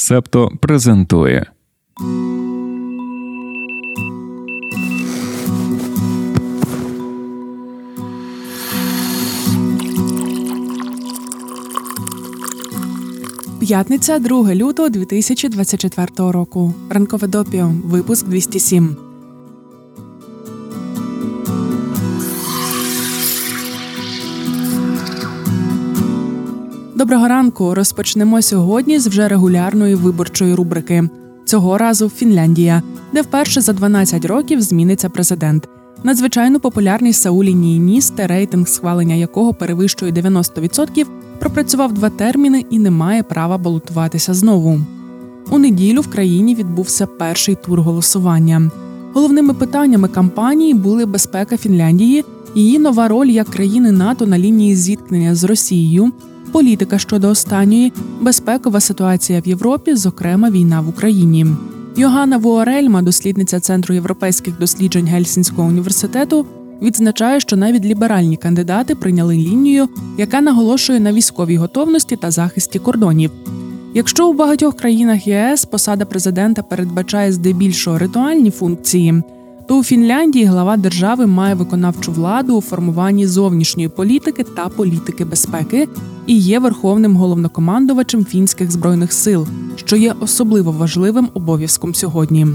Септо презентує. П'ятниця 2 лютого 2024 року. Ранкове допіо. Випуск 207. Доброго ранку. Розпочнемо сьогодні з вже регулярної виборчої рубрики. Цього разу Фінляндія, де вперше за 12 років зміниться президент. Надзвичайно популярний Саулі Ніїністе, рейтинг схвалення якого перевищує 90%, пропрацював два терміни і не має права балотуватися знову. У неділю в країні відбувся перший тур голосування. Головними питаннями кампанії були безпека Фінляндії, її нова роль як країни НАТО на лінії зіткнення з Росією, політика щодо останньої, безпекова ситуація в Європі, зокрема війна в Україні. Йоганна Вуорельма, дослідниця Центру європейських досліджень Гельсінського університету, відзначає, що навіть ліберальні кандидати прийняли лінію, яка наголошує на військовій готовності та захисті кордонів. Якщо у багатьох країнах ЄС посада президента передбачає здебільшого ритуальні функції, то у Фінляндії глава держави має виконавчу владу у формуванні зовнішньої політики та політики безпеки і є верховним головнокомандувачем фінських збройних сил, що є особливо важливим обов'язком сьогодні.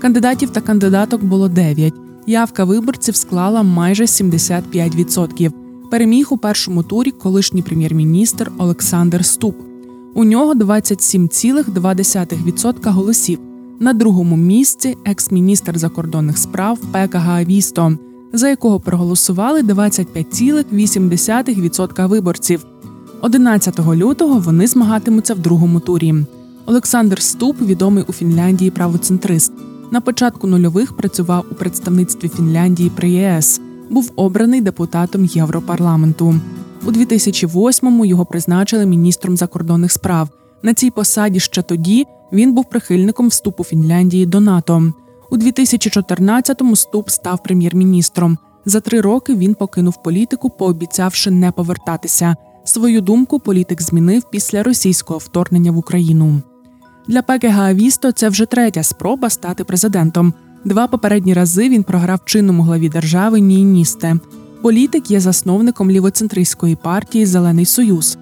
Кандидатів та кандидаток було дев'ять. Явка виборців склала майже 75%. Переміг у першому турі колишній прем'єр-міністр Олександр Ступ. У нього 27,2% голосів. На другому місці екс-міністр закордонних справ Пека Гаавісто, за якого проголосували 25,8% виборців. 11 лютого вони змагатимуться в другому турі. Олександр Ступ, відомий у Фінляндії правоцентрист. На початку нульових працював у представництві Фінляндії при ЄС. Був обраний депутатом Європарламенту. У 2008-му його призначили міністром закордонних справ. На цій посаді ще тоді він був прихильником вступу Фінляндії до НАТО. У 2014-му Ступ став прем'єр-міністром. За три роки він покинув політику, пообіцявши не повертатися. Свою думку політик змінив після російського вторгнення в Україну. Для Пеке Гаавісто це вже третя спроба стати президентом. Два попередні рази він програв чинному главі держави Нійністе. Політик є засновником лівоцентристської партії Зелений Союз.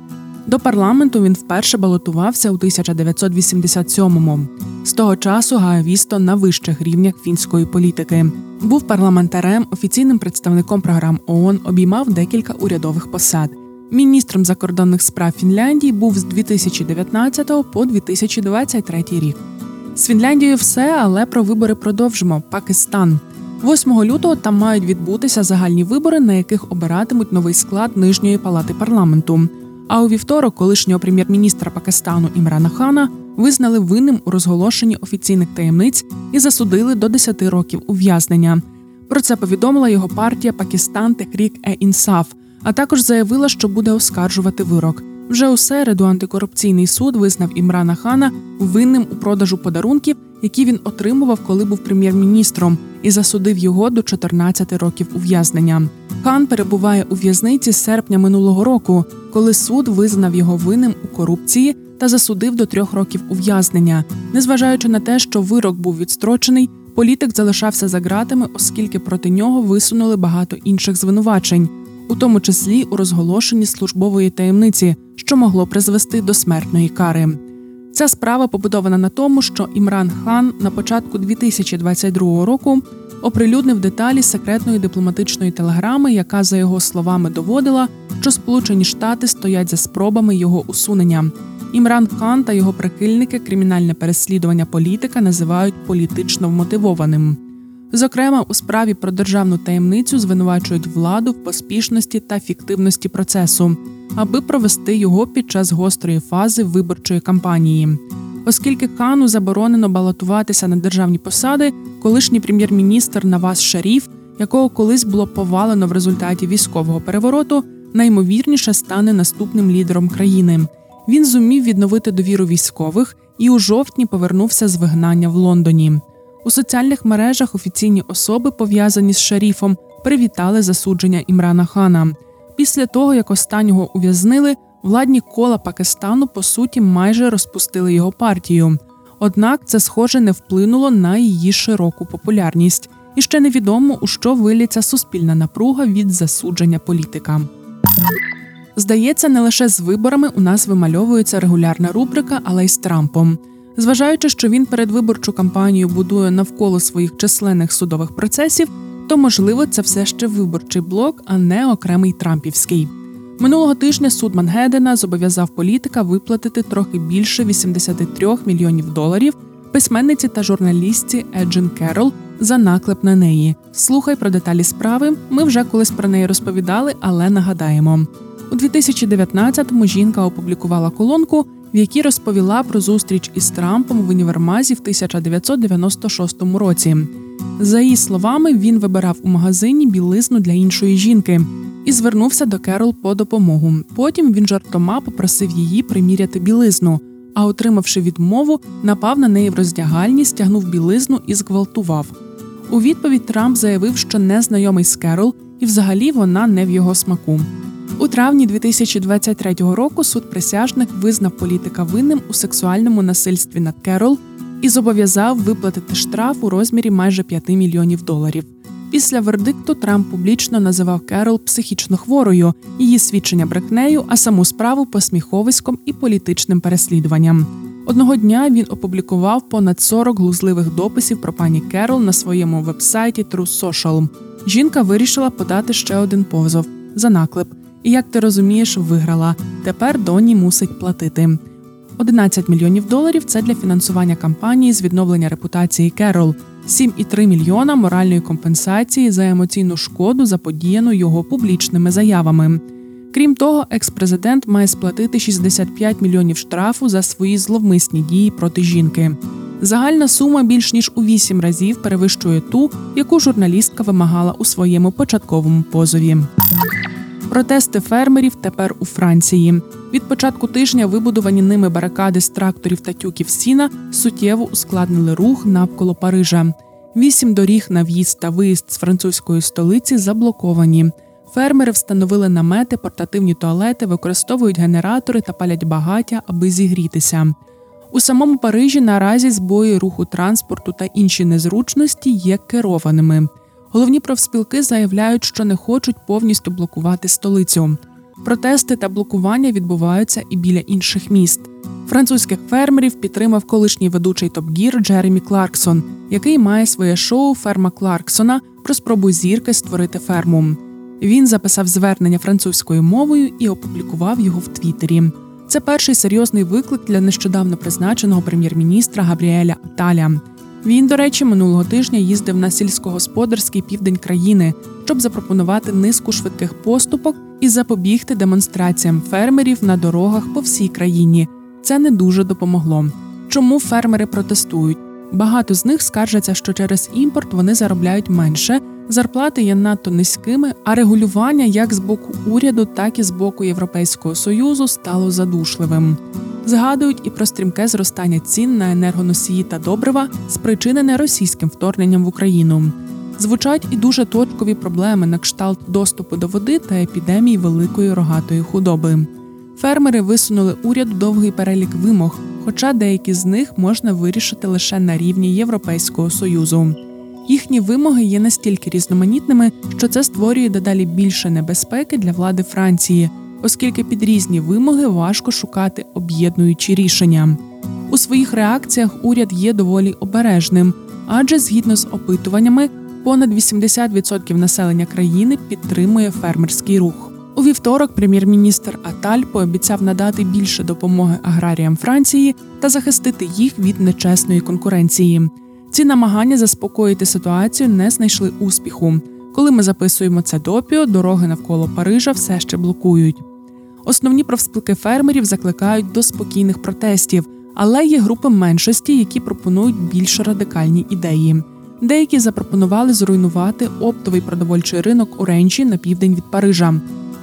До парламенту він вперше балотувався у 1987-му. З того часу Гаавісто на вищих рівнях фінської політики. Був парламентарем, офіційним представником програм ООН, обіймав декілька урядових посад. Міністром закордонних справ Фінляндії був з 2019 по 2023 рік. З Фінляндією все, але про вибори продовжимо. Пакистан 8 лютого там мають відбутися загальні вибори, на яких обиратимуть новий склад нижньої палати парламенту. А у вівторок колишнього прем'єр-міністра Пакистану Імрана Хана визнали винним у розголошенні офіційних таємниць і засудили до 10 років ув'язнення. Про це повідомила його партія Пакистан Техрік Е Інсаф – а також заявила, що буде оскаржувати вирок. Вже у середу антикорупційний суд визнав Імрана Хана винним у продажу подарунків, які він отримував, коли був прем'єр-міністром, і засудив його до 14 років ув'язнення. Хан перебуває у в'язниці з серпня минулого року, коли суд визнав його винним у корупції та засудив до трьох років ув'язнення. Незважаючи на те, що вирок був відстрочений, політик залишався за ґратами, оскільки проти нього висунули багато інших звинувачень у тому числі у розголошенні службової таємниці, що могло призвести до смертної кари. Ця справа побудована на тому, що Імран Хан на початку 2022 року оприлюднив деталі секретної дипломатичної телеграми, яка, за його словами, доводила, що Сполучені Штати стоять за спробами його усунення. Імран Хан та його прихильники кримінальне переслідування політика називають політично вмотивованим. Зокрема, у справі про державну таємницю звинувачують владу в поспішності та фіктивності процесу, аби провести його під час гострої фази виборчої кампанії. Оскільки хану заборонено балотуватися на державні посади, колишній прем'єр-міністр Наваз Шаріф, якого колись було повалено в результаті військового перевороту, наймовірніше стане наступним лідером країни. Він зумів відновити довіру військових і у жовтні повернувся з вигнання в Лондоні. У соціальних мережах офіційні особи, пов'язані з шаріфом, привітали засудження Імрана Хана. Після того, як останнього ув'язнили, Владні кола Пакистану по суті майже розпустили його партію. Однак це, схоже, не вплинуло на її широку популярність, і ще невідомо, у що виліться суспільна напруга від засудження політика. Здається, не лише з виборами у нас вимальовується регулярна рубрика, але й з Трампом. Зважаючи, що він передвиборчу кампанію будує навколо своїх численних судових процесів, то можливо це все ще виборчий блок, а не окремий Трампівський. Минулого тижня суд Мангедена зобов'язав політика виплатити трохи більше 83 мільйонів доларів письменниці та журналістці Еджин Керол за наклеп на неї. Слухай про деталі справи. Ми вже колись про неї розповідали, але нагадаємо. У 2019-му жінка опублікувала колонку, в якій розповіла про зустріч із Трампом в універмазі в 1996 році. За її словами, він вибирав у магазині білизну для іншої жінки і звернувся до Керол по допомогу. Потім він жартома попросив її приміряти білизну, а отримавши відмову, напав на неї в роздягальні, стягнув білизну і зґвалтував. У відповідь Трамп заявив, що не знайомий з Керол, і взагалі вона не в його смаку. У травні 2023 року суд присяжних визнав політика винним у сексуальному насильстві над Керол і зобов'язав виплатити штраф у розмірі майже 5 мільйонів доларів. Після вердикту Трамп публічно називав Керол психічно хворою, її свідчення брехнею, а саму справу посміховиськом і політичним переслідуванням. Одного дня він опублікував понад 40 глузливих дописів про пані Керол на своєму вебсайті True Social. Жінка вирішила подати ще один позов за наклеп. І як ти розумієш, виграла. Тепер Доні мусить платити. 11 мільйонів доларів це для фінансування кампанії з відновлення репутації Керол, 7,3 мільйона моральної компенсації за емоційну шкоду, заподіяну його публічними заявами. Крім того, екс-президент має сплатити 65 мільйонів штрафу за свої зловмисні дії проти жінки. Загальна сума більш ніж у вісім разів перевищує ту, яку журналістка вимагала у своєму початковому позові. Протести фермерів тепер у Франції. Від початку тижня вибудовані ними барикади з тракторів та тюків сіна суттєво ускладнили рух навколо Парижа. Вісім доріг на в'їзд та виїзд з французької столиці заблоковані. Фермери встановили намети, портативні туалети, використовують генератори та палять багаття, аби зігрітися. У самому Парижі наразі збої руху транспорту та інші незручності є керованими. Головні профспілки заявляють, що не хочуть повністю блокувати столицю. Протести та блокування відбуваються і біля інших міст. Французьких фермерів підтримав колишній ведучий Топгір Джеремі Кларксон, який має своє шоу Ферма Кларксона про спробу зірки створити ферму. Він записав звернення французькою мовою і опублікував його в Твіттері. Це перший серйозний виклик для нещодавно призначеного прем'єр-міністра Габріеля Аталя. Він, до речі, минулого тижня їздив на сільськогосподарський південь країни, щоб запропонувати низку швидких поступок і запобігти демонстраціям фермерів на дорогах по всій країні. Це не дуже допомогло. Чому фермери протестують? Багато з них скаржаться, що через імпорт вони заробляють менше, зарплати є надто низькими, а регулювання як з боку уряду, так і з боку Європейського союзу стало задушливим. Згадують і про стрімке зростання цін на енергоносії та добрива, спричинене російським вторгненням в Україну. Звучать і дуже точкові проблеми на кшталт доступу до води та епідемії великої рогатої худоби. Фермери висунули уряду довгий перелік вимог, хоча деякі з них можна вирішити лише на рівні Європейського союзу. Їхні вимоги є настільки різноманітними, що це створює дедалі більше небезпеки для влади Франції оскільки під різні вимоги важко шукати об'єднуючі рішення. У своїх реакціях уряд є доволі обережним, адже згідно з опитуваннями, понад 80% населення країни підтримує фермерський рух. У вівторок прем'єр-міністр Аталь пообіцяв надати більше допомоги аграріям Франції та захистити їх від нечесної конкуренції. Ці намагання заспокоїти ситуацію не знайшли успіху. Коли ми записуємо це допіо, дороги навколо Парижа все ще блокують. Основні профспілки фермерів закликають до спокійних протестів, але є групи меншості, які пропонують більш радикальні ідеї. Деякі запропонували зруйнувати оптовий продовольчий ринок у Ренчі на південь від Парижа.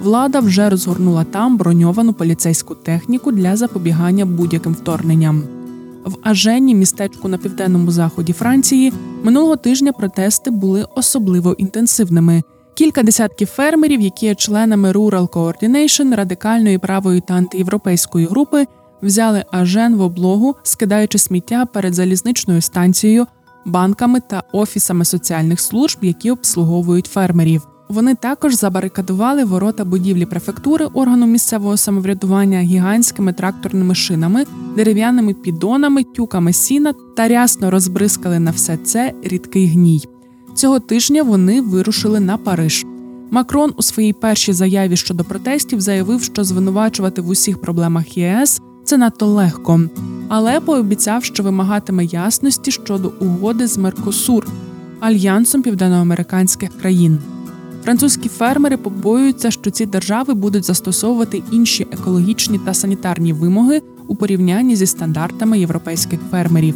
Влада вже розгорнула там броньовану поліцейську техніку для запобігання будь-яким вторгненням. В Ажені, містечку на південному заході Франції, минулого тижня протести були особливо інтенсивними. Кілька десятків фермерів, які є членами Rural Coordination, радикальної правої та антиєвропейської групи, взяли ажен в облогу, скидаючи сміття перед залізничною станцією, банками та офісами соціальних служб, які обслуговують фермерів. Вони також забарикадували ворота будівлі префектури органу місцевого самоврядування гігантськими тракторними шинами, дерев'яними підонами, тюками сіна та рясно розбризкали на все це рідкий гній. Цього тижня вони вирушили на Париж. Макрон у своїй першій заяві щодо протестів заявив, що звинувачувати в усіх проблемах ЄС це надто легко, але пообіцяв, що вимагатиме ясності щодо угоди з Меркосур альянсом південноамериканських країн. Французькі фермери побоюються, що ці держави будуть застосовувати інші екологічні та санітарні вимоги у порівнянні зі стандартами європейських фермерів.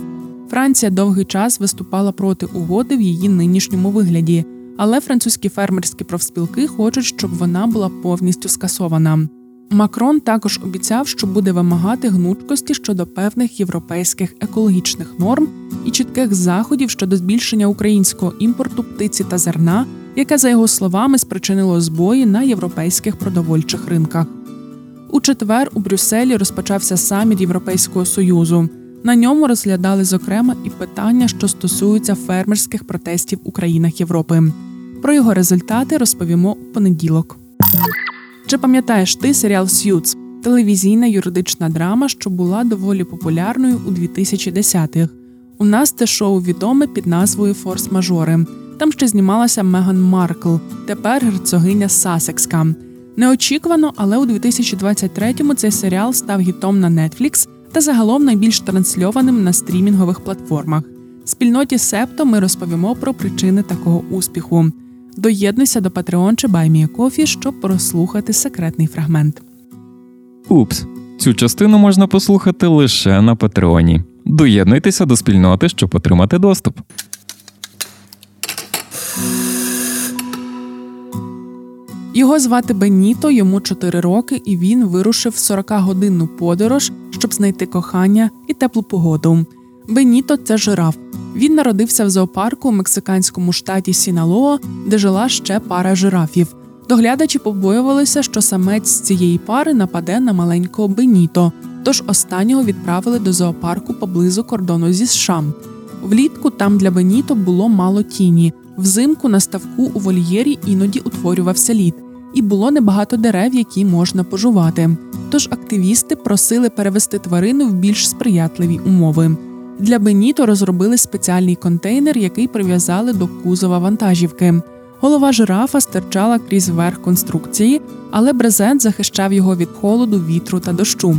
Франція довгий час виступала проти угоди в її нинішньому вигляді, але французькі фермерські профспілки хочуть, щоб вона була повністю скасована. Макрон також обіцяв, що буде вимагати гнучкості щодо певних європейських екологічних норм і чітких заходів щодо збільшення українського імпорту птиці та зерна, яке, за його словами, спричинило збої на європейських продовольчих ринках. У четвер у Брюсселі розпочався саміт Європейського союзу. На ньому розглядали зокрема і питання, що стосуються фермерських протестів у країнах Європи. Про його результати розповімо у понеділок. Чи пам'ятаєш ти серіал С'юз телевізійна юридична драма, що була доволі популярною у 2010-х? У нас це шоу відоме під назвою Форс-мажори. Там ще знімалася Меган Маркл, тепер герцогиня Сасекська. Неочікувано, але у 2023-му цей серіал став гітом на Netflix та загалом найбільш трансльованим на стрімінгових платформах. Спільноті Септо ми розповімо про причини такого успіху. Доєднуйся до Patreon чи BuyMeACoffee, щоб прослухати секретний фрагмент. Упс, цю частину можна послухати лише на Патреоні. Доєднуйтеся до спільноти, щоб отримати доступ. Його звати Беніто, йому 4 роки, і він вирушив 40-годинну подорож, щоб знайти кохання і теплу погоду. Беніто це жираф. Він народився в зоопарку у мексиканському штаті Сіналоа, де жила ще пара жирафів. Доглядачі побоювалися, що самець з цієї пари нападе на маленького Беніто, тож останнього відправили до зоопарку поблизу кордону зі США. Влітку там для Беніто було мало тіні. Взимку на ставку у вольєрі іноді утворювався лід, і було небагато дерев, які можна пожувати. Тож активісти просили перевести тварину в більш сприятливі умови. Для Беніто розробили спеціальний контейнер, який прив'язали до кузова вантажівки. Голова жирафа стирчала крізь верх конструкції, але брезент захищав його від холоду, вітру та дощу.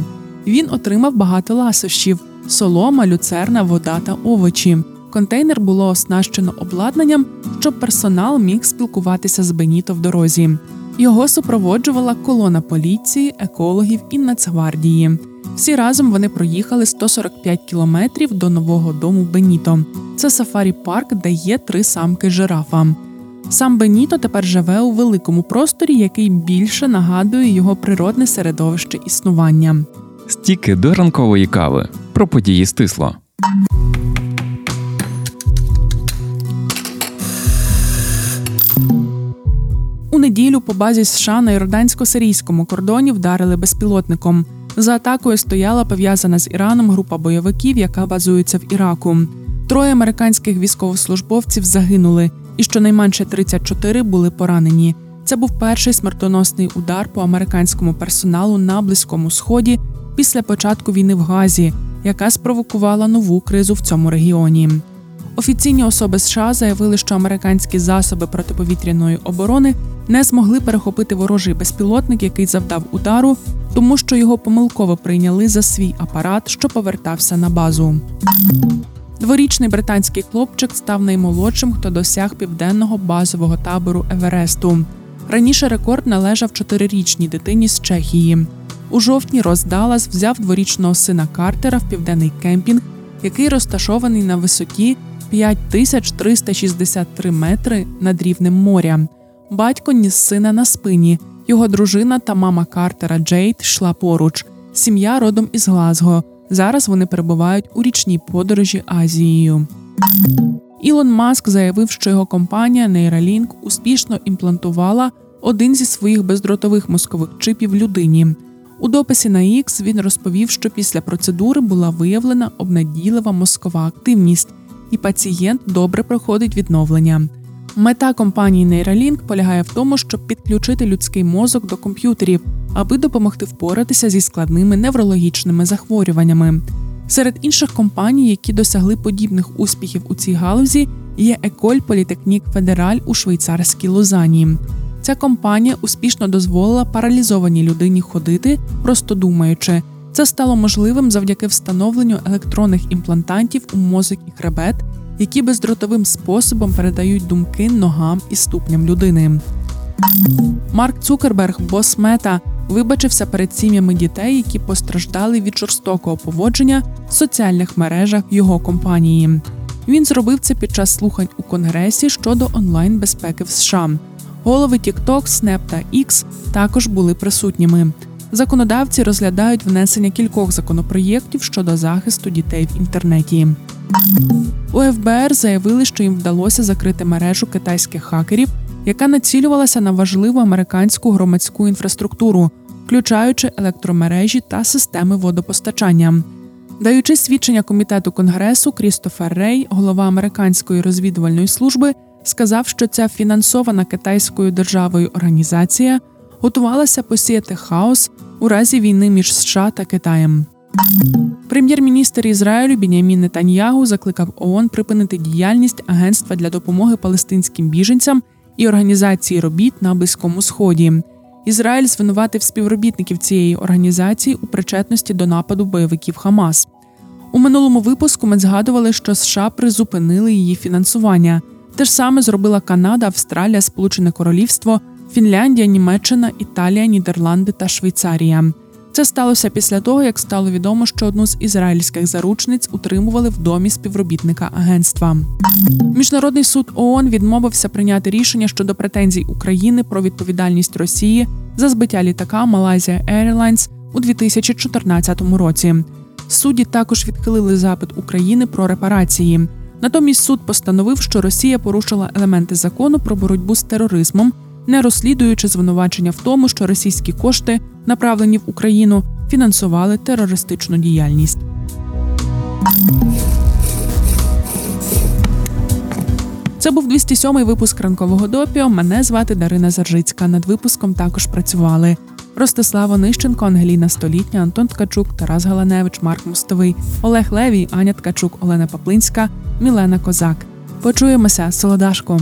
Він отримав багато ласощів: солома, люцерна, вода та овочі. Контейнер було оснащено обладнанням, щоб персонал міг спілкуватися з Беніто в дорозі. Його супроводжувала колона поліції, екологів і Нацгвардії. Всі разом вони проїхали 145 кілометрів до нового дому Беніто. Це сафарі парк, де є три самки жирафа. Сам Беніто тепер живе у великому просторі, який більше нагадує його природне середовище існування. Стіки до ранкової кави про події стисло. У неділю по базі США на йордансько-сирійському кордоні вдарили безпілотником. За атакою стояла пов'язана з Іраном група бойовиків, яка базується в Іраку. Троє американських військовослужбовців загинули, і щонайменше 34 були поранені. Це був перший смертоносний удар по американському персоналу на близькому сході після початку війни в Газі, яка спровокувала нову кризу в цьому регіоні. Офіційні особи США заявили, що американські засоби протиповітряної оборони не змогли перехопити ворожий безпілотник, який завдав удару, тому що його помилково прийняли за свій апарат, що повертався на базу. Дворічний британський хлопчик став наймолодшим, хто досяг південного базового табору Евересту. Раніше рекорд належав чотирирічній дитині з Чехії. У жовтні Рос Даллас взяв дворічного сина Картера в південний кемпінг, який розташований на висоті 5363 метри над рівнем моря. Батько ніс сина на спині. Його дружина та мама Картера Джейд йшла поруч. Сім'я родом із Глазго. Зараз вони перебувають у річній подорожі Азією. Ілон Маск заявив, що його компанія Neuralink успішно імплантувала один зі своїх бездротових мозкових чипів людині. У дописі на X він розповів, що після процедури була виявлена обнадійлива мозкова активність, і пацієнт добре проходить відновлення. Мета компанії Neuralink полягає в тому, щоб підключити людський мозок до комп'ютерів, аби допомогти впоратися зі складними неврологічними захворюваннями. Серед інших компаній, які досягли подібних успіхів у цій галузі, є Еколь Політехнік Федераль у швейцарській Лозані. Ця компанія успішно дозволила паралізованій людині ходити, просто думаючи. Це стало можливим завдяки встановленню електронних імплантантів у мозок і хребет, які бездротовим способом передають думки ногам і ступням людини. Марк Цукерберг, бос мета, вибачився перед сім'ями дітей, які постраждали від жорстокого поводження в соціальних мережах його компанії. Він зробив це під час слухань у Конгресі щодо онлайн безпеки в США. Голови TikTok, Snap та X також були присутніми. Законодавці розглядають внесення кількох законопроєктів щодо захисту дітей в інтернеті. У ФБР заявили, що їм вдалося закрити мережу китайських хакерів, яка націлювалася на важливу американську громадську інфраструктуру, включаючи електромережі та системи водопостачання. Даючи свідчення комітету конгресу, Крістофер Рей, голова американської розвідувальної служби, сказав, що ця фінансована китайською державою організація готувалася посіяти хаос у разі війни між США та Китаєм. Прем'єр-міністр Ізраїлю Бінямін Нетаньягу закликав ООН припинити діяльність Агентства для допомоги палестинським біженцям і організації робіт на Близькому Сході. Ізраїль звинуватив співробітників цієї організації у причетності до нападу бойовиків Хамас. У минулому випуску ми згадували, що США призупинили її фінансування. Те ж саме зробила Канада, Австралія, Сполучене Королівство, Фінляндія, Німеччина, Італія, Нідерланди та Швейцарія. Це сталося після того, як стало відомо, що одну з ізраїльських заручниць утримували в домі співробітника агентства. Міжнародний суд ООН відмовився прийняти рішення щодо претензій України про відповідальність Росії за збиття літака Malaysia Airlines у 2014 році. Судді також відхилили запит України про репарації. Натомість суд постановив, що Росія порушила елементи закону про боротьбу з тероризмом, не розслідуючи звинувачення в тому, що російські кошти, направлені в Україну, фінансували терористичну діяльність. Це був 207-й випуск ранкового допіо. Мене звати Дарина Заржицька. Над випуском також працювали Ростислав Онищенко, Ангеліна Столітня, Антон Ткачук, Тарас Галаневич, Марк Мостовий, Олег Левій, Аня Ткачук, Олена Паплинська, Мілена Козак. Почуємося, солодашку.